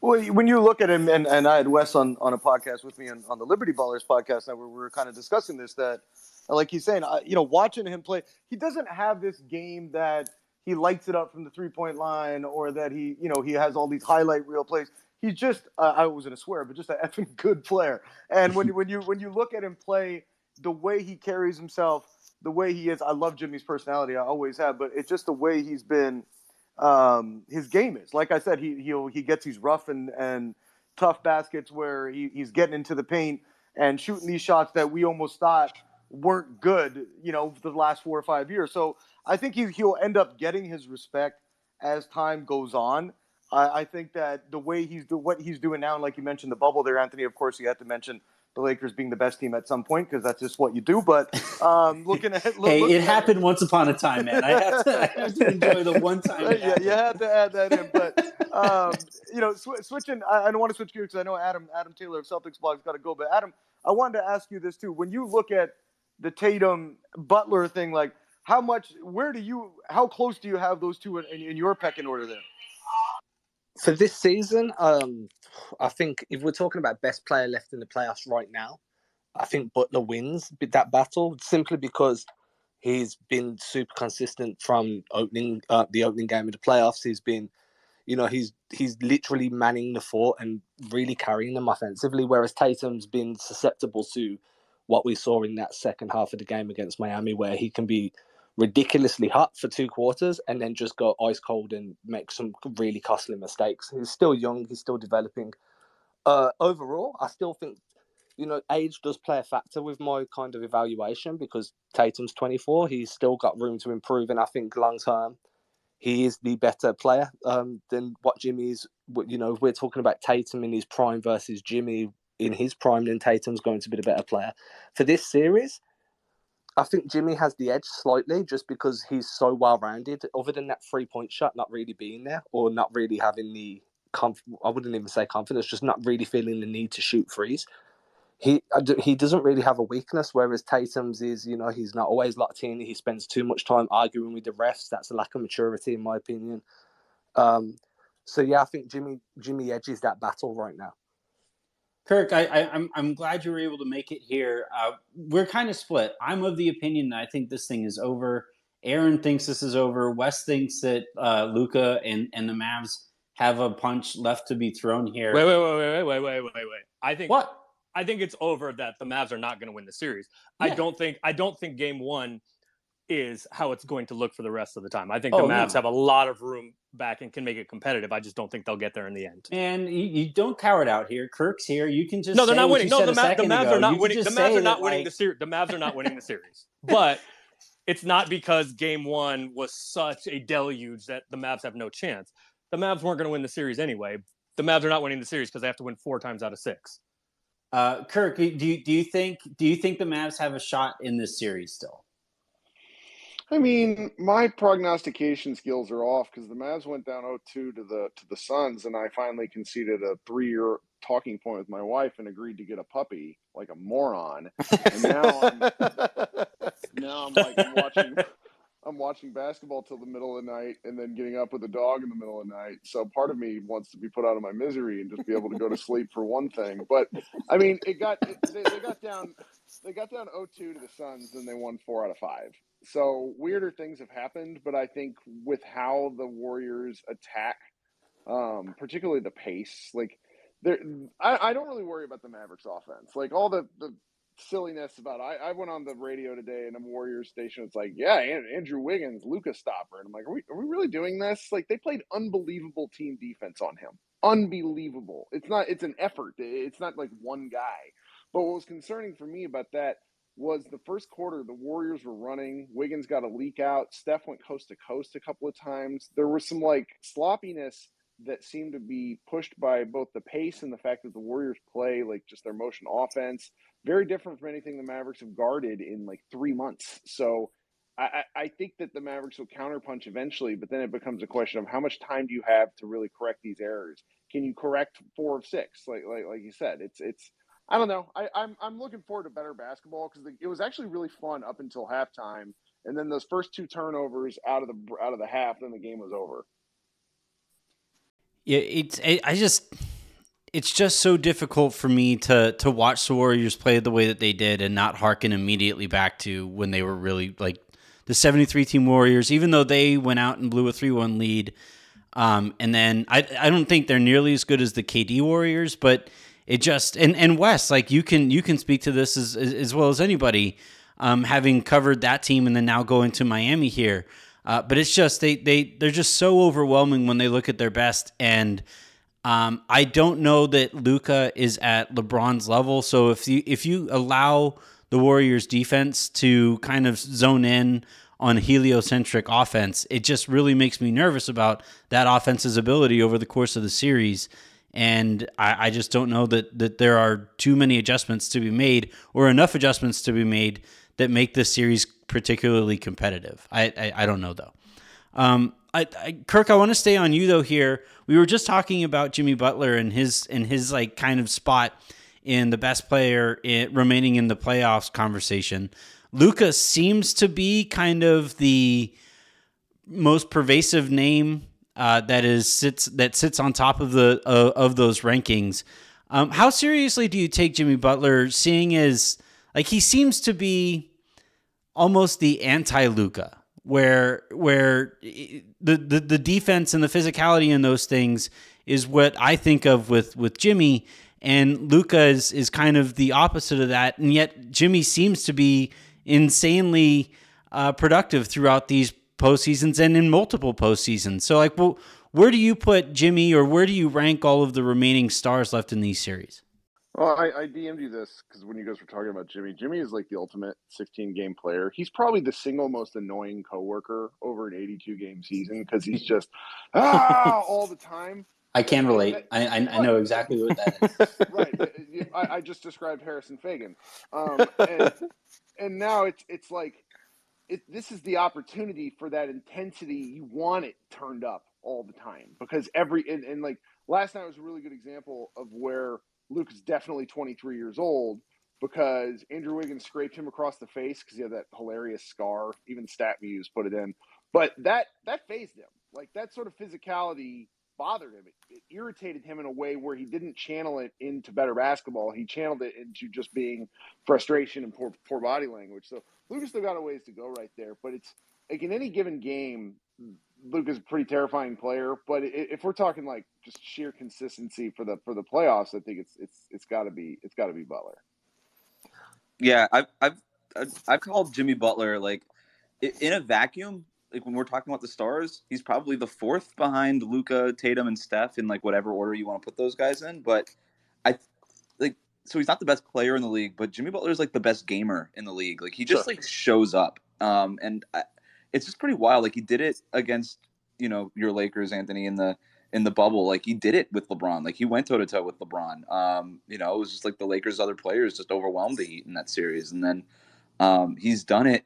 Well, when you look at him, and, and I had Wes on, on a podcast with me on, on the Liberty Ballers podcast, where we were kind of discussing this. That, like he's saying, you know, watching him play, he doesn't have this game that he lights it up from the three point line, or that he, you know, he has all these highlight reel plays he's just uh, I was gonna swear, but just an effing (laughs) good player. And when when you when you look at him play, the way he carries himself, the way he is, I love Jimmy's personality. I always have, but it's just the way he's been. Um, his game is like I said, he he he gets these rough and and tough baskets where he, he's getting into the paint and shooting these shots that we almost thought weren't good, you know, the last four or five years. So I think he, he'll end up getting his respect as time goes on. I, I think that the way he's do what he's doing now, and like you mentioned the bubble there, Anthony. Of course, you had to mention the Lakers being the best team at some point because that's just what you do. But um, (laughs) looking at look, hey, looking it happened once upon a time, man. I have to, I have to enjoy the one time. yeah, you had to add that in. But (laughs) um, you know, sw- switching. I, I, don't want to switch gears because I know Adam Adam Taylor of Celtics blog's got to go. But Adam, I wanted to ask you this too. When you look at the Tatum Butler thing, like how much, where do you, how close do you have those two in, in, in your pecking order there? For this season, um, I think if we're talking about best player left in the playoffs right now, I think Butler wins that battle simply because he's been super consistent from opening uh, the opening game of the playoffs. He's been, you know, he's he's literally manning the fort and really carrying them offensively. Whereas Tatum's been susceptible to what we saw in that second half of the game against Miami, where he can be ridiculously hot for two quarters and then just got ice cold and make some really costly mistakes. He's still young, he's still developing. Uh, overall, I still think, you know, age does play a factor with my kind of evaluation because Tatum's 24, he's still got room to improve. And I think long term, he is the better player um, than what Jimmy's. You know, we're talking about Tatum in his prime versus Jimmy in his prime, then Tatum's going to be the better player. For this series, I think Jimmy has the edge slightly just because he's so well rounded. Other than that three point shot not really being there or not really having the conf- I wouldn't even say confidence, just not really feeling the need to shoot threes. He he doesn't really have a weakness, whereas Tatum's is you know he's not always locked in. He spends too much time arguing with the refs. That's a lack of maturity, in my opinion. Um, so yeah, I think Jimmy Jimmy edges that battle right now. Kirk, I, I, am I'm, I'm glad you were able to make it here. Uh, we're kind of split. I'm of the opinion that I think this thing is over. Aaron thinks this is over. Wes thinks that uh, Luka and and the Mavs have a punch left to be thrown here. Wait, wait, wait, wait, wait, wait, wait, wait. I think what? I think it's over that the Mavs are not going to win the series. Yeah. I don't think I don't think Game One is how it's going to look for the rest of the time. I think the oh, Mavs no. have a lot of room back and can make it competitive. I just don't think they'll get there in the end. And you, you don't cower out here. Kirk's here. You can just no, they're not winning. No, the, Ma- the Mavs ago. are not winning. The Mavs are not winning like... the series. The Mavs are not winning the series. (laughs) But it's not because Game One was such a deluge that the Mavs have no chance. The Mavs weren't going to win the series anyway. The Mavs are not winning the series because they have to win four times out of six. Uh, Kirk, do you do you think do you think the Mavs have a shot in this series still? I mean, my prognostication skills are off because the Mavs went down 0-2 to the to the Suns, and I finally conceded a three-year talking point with my wife and agreed to get a puppy like a moron. And now I'm now I'm like I'm watching I'm watching basketball till the middle of the night and then getting up with a dog in the middle of the night. So part of me wants to be put out of my misery and just be able to go to sleep for one thing. But I mean, it got it, they, they got down they got down 0-2 to the Suns, and they won four out of five. So weirder things have happened, but I think with how the Warriors attack um, particularly the pace. Like, there, I, I don't really worry about the Mavericks offense. Like all the the silliness about I, I went on the radio today and a Warriors station. It's like, yeah, Andrew Wiggins, Luka's stopper, and I'm like, are we are we really doing this? Like they played unbelievable team defense on him, unbelievable. It's not it's an effort. It's not like one guy. But what was concerning for me about that was the first quarter the Warriors were running. Wiggins got a leak out. Steph went coast to coast a couple of times. There was some like sloppiness that seemed to be pushed by both the pace and the fact that the Warriors play like just their motion offense very different from anything the Mavericks have guarded in like three months. So I, I think that the Mavericks will counterpunch eventually, but then it becomes a question of how much time do you have to really correct these errors? Can you correct four of six? Like like like you said, it's it's I don't know. I, I'm I'm looking forward to better basketball because it was actually really fun up until halftime, and then those first two turnovers out of the out of the half, then the game was over. Yeah, it's I just it's just so difficult for me to to watch the Warriors play the way that they did and not harken immediately back to when they were really like the 73 team Warriors, even though they went out and blew a 3 1 lead. Um, and then I, I don't think they're nearly as good as the KD Warriors, but it just and and Wes like you can you can speak to this as as, as well as anybody, um, having covered that team and then now going to Miami here. Uh, but it's just they they they're just so overwhelming when they look at their best and um, I don't know that Luka is at LeBron's level. So if you if you allow the Warriors defense to kind of zone in on heliocentric offense, it just really makes me nervous about that offense's ability over the course of the series. And I, I just don't know that that there are too many adjustments to be made or enough adjustments to be made that make this series particularly competitive. I I, I don't know though. Um, I, I, Kirk, I want to stay on you though. Here, we were just talking about Jimmy Butler and his and his like kind of spot in the best player in, remaining in the playoffs conversation. Luka seems to be kind of the most pervasive name uh, that is sits that sits on top of the uh, of those rankings. Um, how seriously do you take Jimmy Butler, seeing as like he seems to be almost the anti Luka? where where the, the the defense and the physicality in those things is what I think of with with Jimmy and Luka is is kind of the opposite of that and yet Jimmy seems to be insanely uh, productive throughout these postseasons and in multiple postseasons. So like well, where do you put Jimmy or where do you rank all of the remaining stars left in these series? Well, I, I DM'd you this because when you guys were talking about Jimmy, Jimmy is like the ultimate 16 game player. He's probably the single most annoying coworker over an 82 game season because he's just (laughs) ah all the time. I can relate. I, I, I know exactly what that is. (laughs) right. I, I, just described Harrison Faigen, um, and, (laughs) and now it's it's like it, this is the opportunity for that intensity. You want it turned up all the time because every and, and like last night was a really good example of where Luka is definitely 23 years old because Andrew Wiggins scraped him across the face because he had that hilarious scar. Even stat StatMuse put it in, but that that phased him. Like that sort of physicality bothered him. It, it, irritated him in a way where he didn't channel it into better basketball. He channeled it into just being frustration and poor, poor body language. So Luka's still got a ways to go right there. But it's like in any given game, Luka is a pretty terrifying player, but if we're talking like just sheer consistency for the for the playoffs, I think it's it's it's got to be it's got to be Butler. Yeah, I've I've I've called Jimmy Butler like in a vacuum. Like when we're talking about the stars, he's probably the fourth behind Luka, Tatum, and Steph in like whatever order you want to put those guys in. But I like so he's not the best player in the league, but Jimmy Butler is like the best gamer in the league. Like he just sure. like shows up. Um, and I, it's just pretty wild. Like he did it against you know your Lakers, Anthony, in the in the bubble. Like he did it with LeBron. Like he went toe to toe with LeBron. Um, you know, it was just like the Lakers' other players just overwhelmed the Heat in that series, and then um, he's done it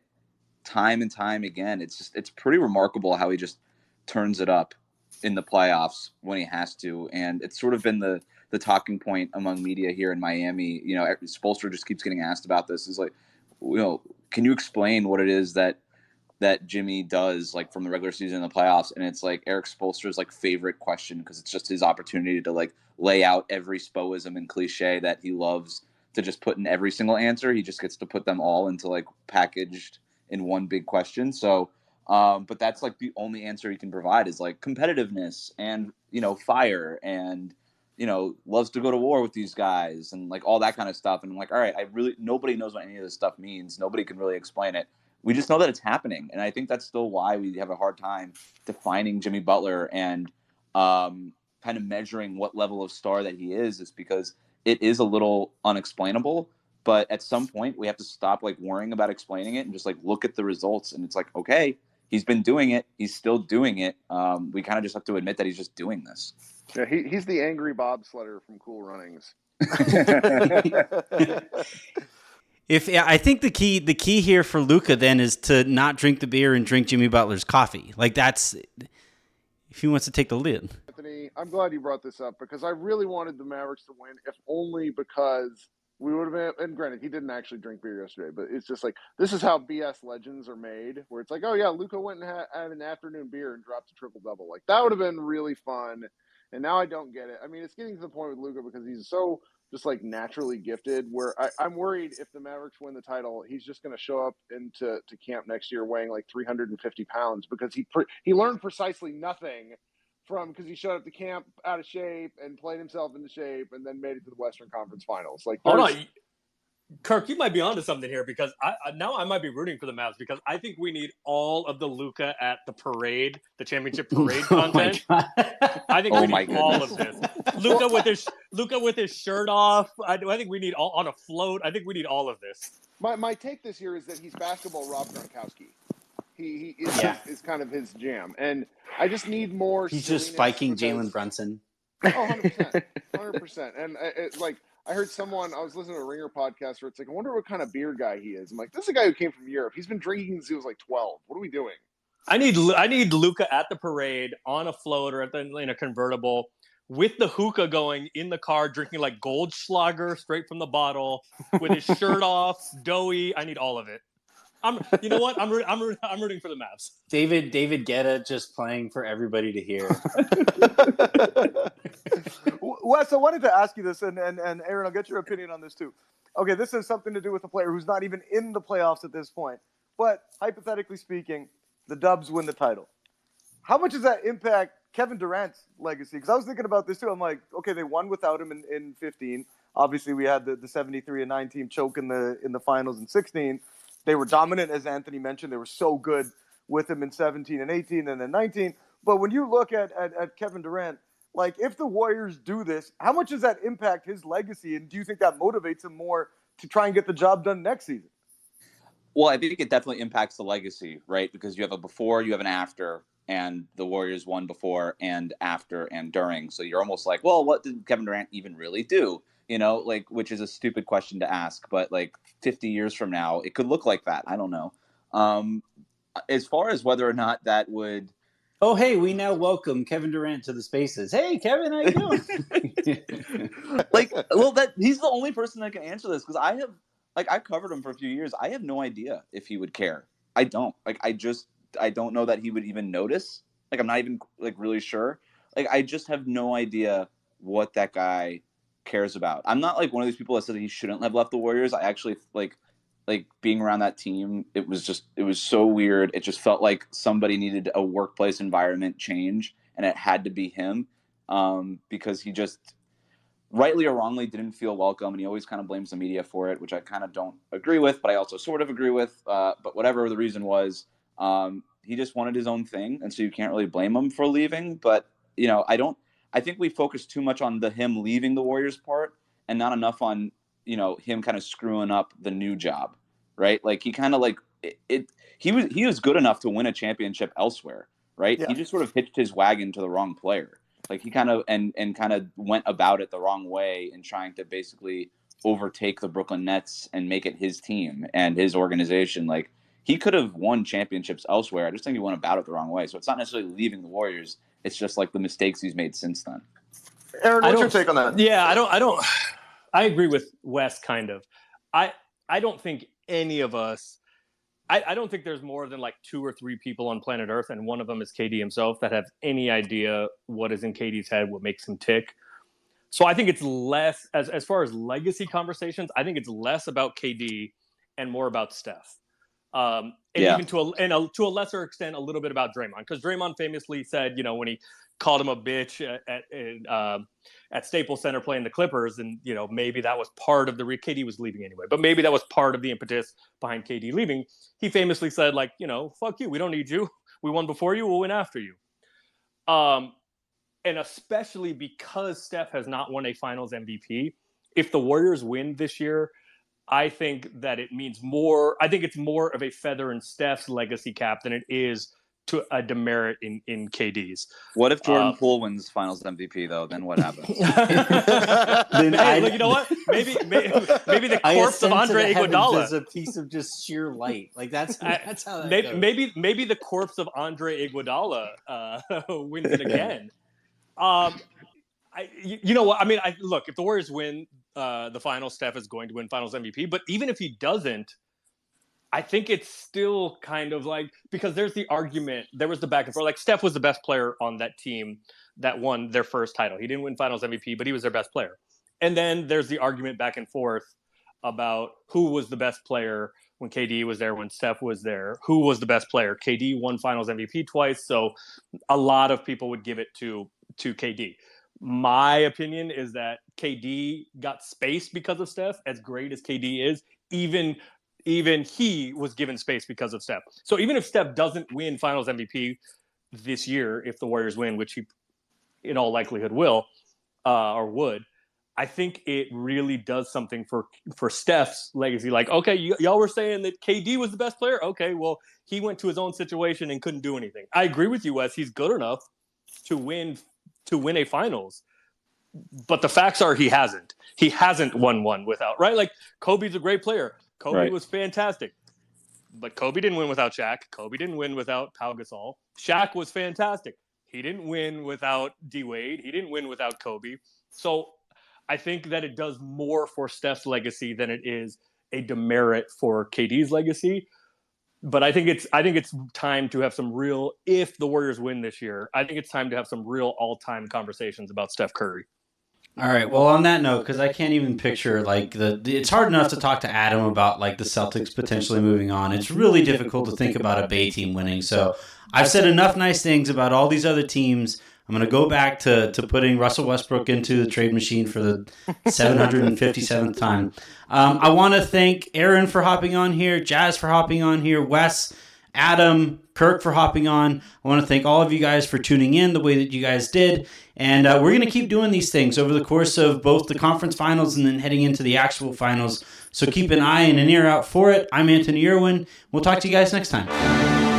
time and time again. It's just it's pretty remarkable how he just turns it up in the playoffs when he has to, and it's sort of been the the talking point among media here in Miami. You know, Spoelstra just keeps getting asked about this. Is like, you know, can you explain what it is that that Jimmy does like from the regular season and the playoffs, and it's like Erik Spoelstra's like favorite question because it's just his opportunity to like lay out every spoism and cliche that he loves to just put in every single answer. He just gets to put them all into like packaged in one big question. So Um, but that's like the only answer he can provide is like competitiveness and you know fire and you know loves to go to war with these guys and like all that kind of stuff. And I'm like, all right, I really nobody knows what any of this stuff means. Nobody can really explain it. We just know that it's happening, and I think that's still why we have a hard time defining Jimmy Butler and um, kind of measuring what level of star that he is. Is because it is a little unexplainable but at some point we have to stop like worrying about explaining it and just like look at the results and it's like okay he's been doing it. He's still doing it. Um, we kind of just have to admit that he's just doing this. Yeah, he, he's the angry bobsledder from Cool Runnings. (laughs) (laughs) if yeah, I think the key the key here for Luka then is to not drink the beer and drink Jimmy Butler's coffee. Like that's if he wants to take the lead. Anthony, I'm glad you brought this up because I really wanted the Mavericks to win, if only because we would have been. And granted, he didn't actually drink beer yesterday, but it's just like this is how BS legends are made, where it's like, oh yeah, Luka went and had, had an afternoon beer and dropped a triple double. Like that would have been really fun. And now I don't get it. I mean, it's getting to the point with Luka because he's so just like naturally gifted. Where I, am worried if the Mavericks win the title, he's just going to show up into to camp next year weighing like 350 pounds because he pre- he learned precisely nothing from because he showed up to camp out of shape and played himself into shape and then made it to the Western Conference Finals. Like, hold on, Kirk, you might be onto something here because I, now I might be rooting for the Mavs because I think we need all of the Luka at the parade, the championship (laughs) parade oh content. I think oh we need all of this. Luka with his Luka with his shirt off. I, I think we need all on a float. I think we need all of this. My my take this year is that he's basketball Rob Gronkowski. He, he is, yeah. is kind of his jam, and I just need more. He's just spiking Jalen Brunson. Oh, 100 percent, hundred percent, and uh, it, like I heard someone, I was listening to a Ringer podcast where it's like, I wonder what kind of beer guy he is. I'm like, this is a guy who came from Europe. He's been drinking since he was like 12. What are we doing? I need I need Luka at the parade on a float or at the, in a convertible with the hookah going in the car, drinking like Goldschlager straight from the bottle with his shirt (laughs) off, doughy. I need all of it. I'm, you know what? I'm, I'm, I'm rooting for the Mavs. David, David Guetta just playing for everybody to hear. (laughs) (laughs) Wes, I wanted to ask you this, and, and, and Aaron, I'll get your opinion on this too. Okay, this has something to do with a player who's not even in the playoffs at this point. But hypothetically speaking, the Dubs win the title. How much does that impact Kevin Durant's legacy? Because I was thinking about this too. I'm like, okay, they won without him in, in 15. Obviously, we had the, the 73 and 9 team choke in the in the finals in 16. They were dominant, as Anthony mentioned. They were so good with him in 17 and 18 and then 19. But when you look at, at, at Kevin Durant, like if the Warriors do this, how much does that impact his legacy? And do you think that motivates him more to try and get the job done next season? Well, I think it definitely impacts the legacy, right? Because you have a before, you have an after, and the Warriors won before and after and during. So you're almost like, well, what did Kevin Durant even really do? you know, like which is a stupid question to ask, but like 50 years from now, it could look like that. I don't know. Um, as far as whether or not that would. Oh, hey, we now welcome Kevin Durant to the spaces. Hey, Kevin, how you doing? (laughs) like, well, that he's the only person that can answer this because I have, like, I've covered him for a few years. I have no idea if he would care. I don't. Like, I just, I don't know that he would even notice. Like, I'm not even like really sure. Like, I just have no idea what that guy cares about. I'm not like one of these people that said he shouldn't have left the Warriors. I actually like like being around that team. It was just it was so weird. It just felt like somebody needed a workplace environment change, and it had to be him um, because he just rightly or wrongly didn't feel welcome, and he always kind of blames the media for it, which I kind of don't agree with, but I also sort of agree with. Uh, but whatever the reason was, um, he just wanted his own thing, and so you can't really blame him for leaving. But you know, I don't I think we focus too much on the him leaving the Warriors part and not enough on you know him kind of screwing up the new job, right? Like he kind of like it, it, He was he was good enough to win a championship elsewhere, right? Yeah. He just sort of hitched his wagon to the wrong player. Like he kind of and and kind of went about it the wrong way in trying to basically overtake the Brooklyn Nets and make it his team and his organization. Like he could have won championships elsewhere. I just think he went about it the wrong way. So it's not necessarily leaving the Warriors. It's just like the mistakes he's made since then. Aaron, what's your take on that? Yeah, I don't. I don't. I agree with Wes kind of. I I don't think any of us. I, I don't think there's more than like two or three people on planet Earth, and one of them is KD himself, that have any idea what is in KD's head, what makes him tick. So I think it's less as as far as legacy conversations. I think it's less about KD and more about Steph. Um, and Yeah. even to a and a, to a lesser extent, a little bit about Draymond, because Draymond famously said, you know, when he called him a bitch at at, um, at Staples Center playing the Clippers, and you know maybe that was part of the re- KD was leaving anyway, but maybe that was part of the impetus behind KD leaving. He famously said, like, you know, fuck you, we don't need you. We won before you, we'll win after you. Um, and especially because Steph has not won a Finals MVP, if the Warriors win this year, I think that it means more. I think it's more of a feather in Steph's legacy cap than it is to a demerit in in KD's. What if Jordan Uh, Poole wins Finals MVP though? Then what happens? (laughs) Then hey, I- look, you know what? Maybe maybe, maybe the (laughs) corpse of ascend to the Andre heavens Iguodala. as a piece of just sheer light. Like that's I- (laughs) that's how that Maybe, goes. maybe maybe the corpse of Andre Iguodala uh, wins it again. um, I, you, you know what? I mean, I look if the Warriors win uh, the final Steph is going to win Finals MVP. But even if he doesn't, I think it's still kind of like because there's the argument. There was the back and forth. Like Steph was the best player on that team that won their first title. He didn't win Finals MVP, but he was their best player. And then there's the argument back and forth about who was the best player when KD was there, when Steph was there. Who was the best player? KD won Finals MVP twice, so a lot of people would give it to to KD. My opinion is that KD got space because of Steph. As great as KD is, even even he was given space because of Steph. So even if Steph doesn't win Finals MVP this year, if the Warriors win, which he in all likelihood will uh, or would, I think it really does something for for Steph's legacy. Like, okay, y- y'all were saying that KD was the best player. Okay, well, he went to his own situation and couldn't do anything. I agree with you, Wes. He's good enough to win to win a finals. But the facts are he hasn't. He hasn't won one without, right? Like Kobe's a great player. Kobe Right. was fantastic. But Kobe didn't win without Shaq. Kobe didn't win without Pau Gasol. Shaq was fantastic. He didn't win without D Wade. He didn't win without Kobe. So I think that it does more for Steph's legacy than it is a demerit for KD's legacy. But I think it's I think it's time to have some real if the Warriors win this year, I think it's time to have some real all-time conversations about Steph Curry. All right. Well, on that note, because I can't even picture like the, the- it's hard enough to talk to Adam about like the Celtics potentially moving on. It's really difficult to think about a Bay team winning. So I've said enough nice things about all these other teams. I'm going to go back to, to putting Russell Westbrook into the trade machine for the 757th time. Um, I want to thank Aaron for hopping on here, Jazz for hopping on here, Wes, Adam, Kirk for hopping on. I want to thank all of you guys for tuning in the way that you guys did. And uh, we're going to keep doing these things over the course of both the conference finals and then heading into the actual finals. So keep an eye and an ear out for it. I'm Anthony Irwin. We'll talk to you guys next time.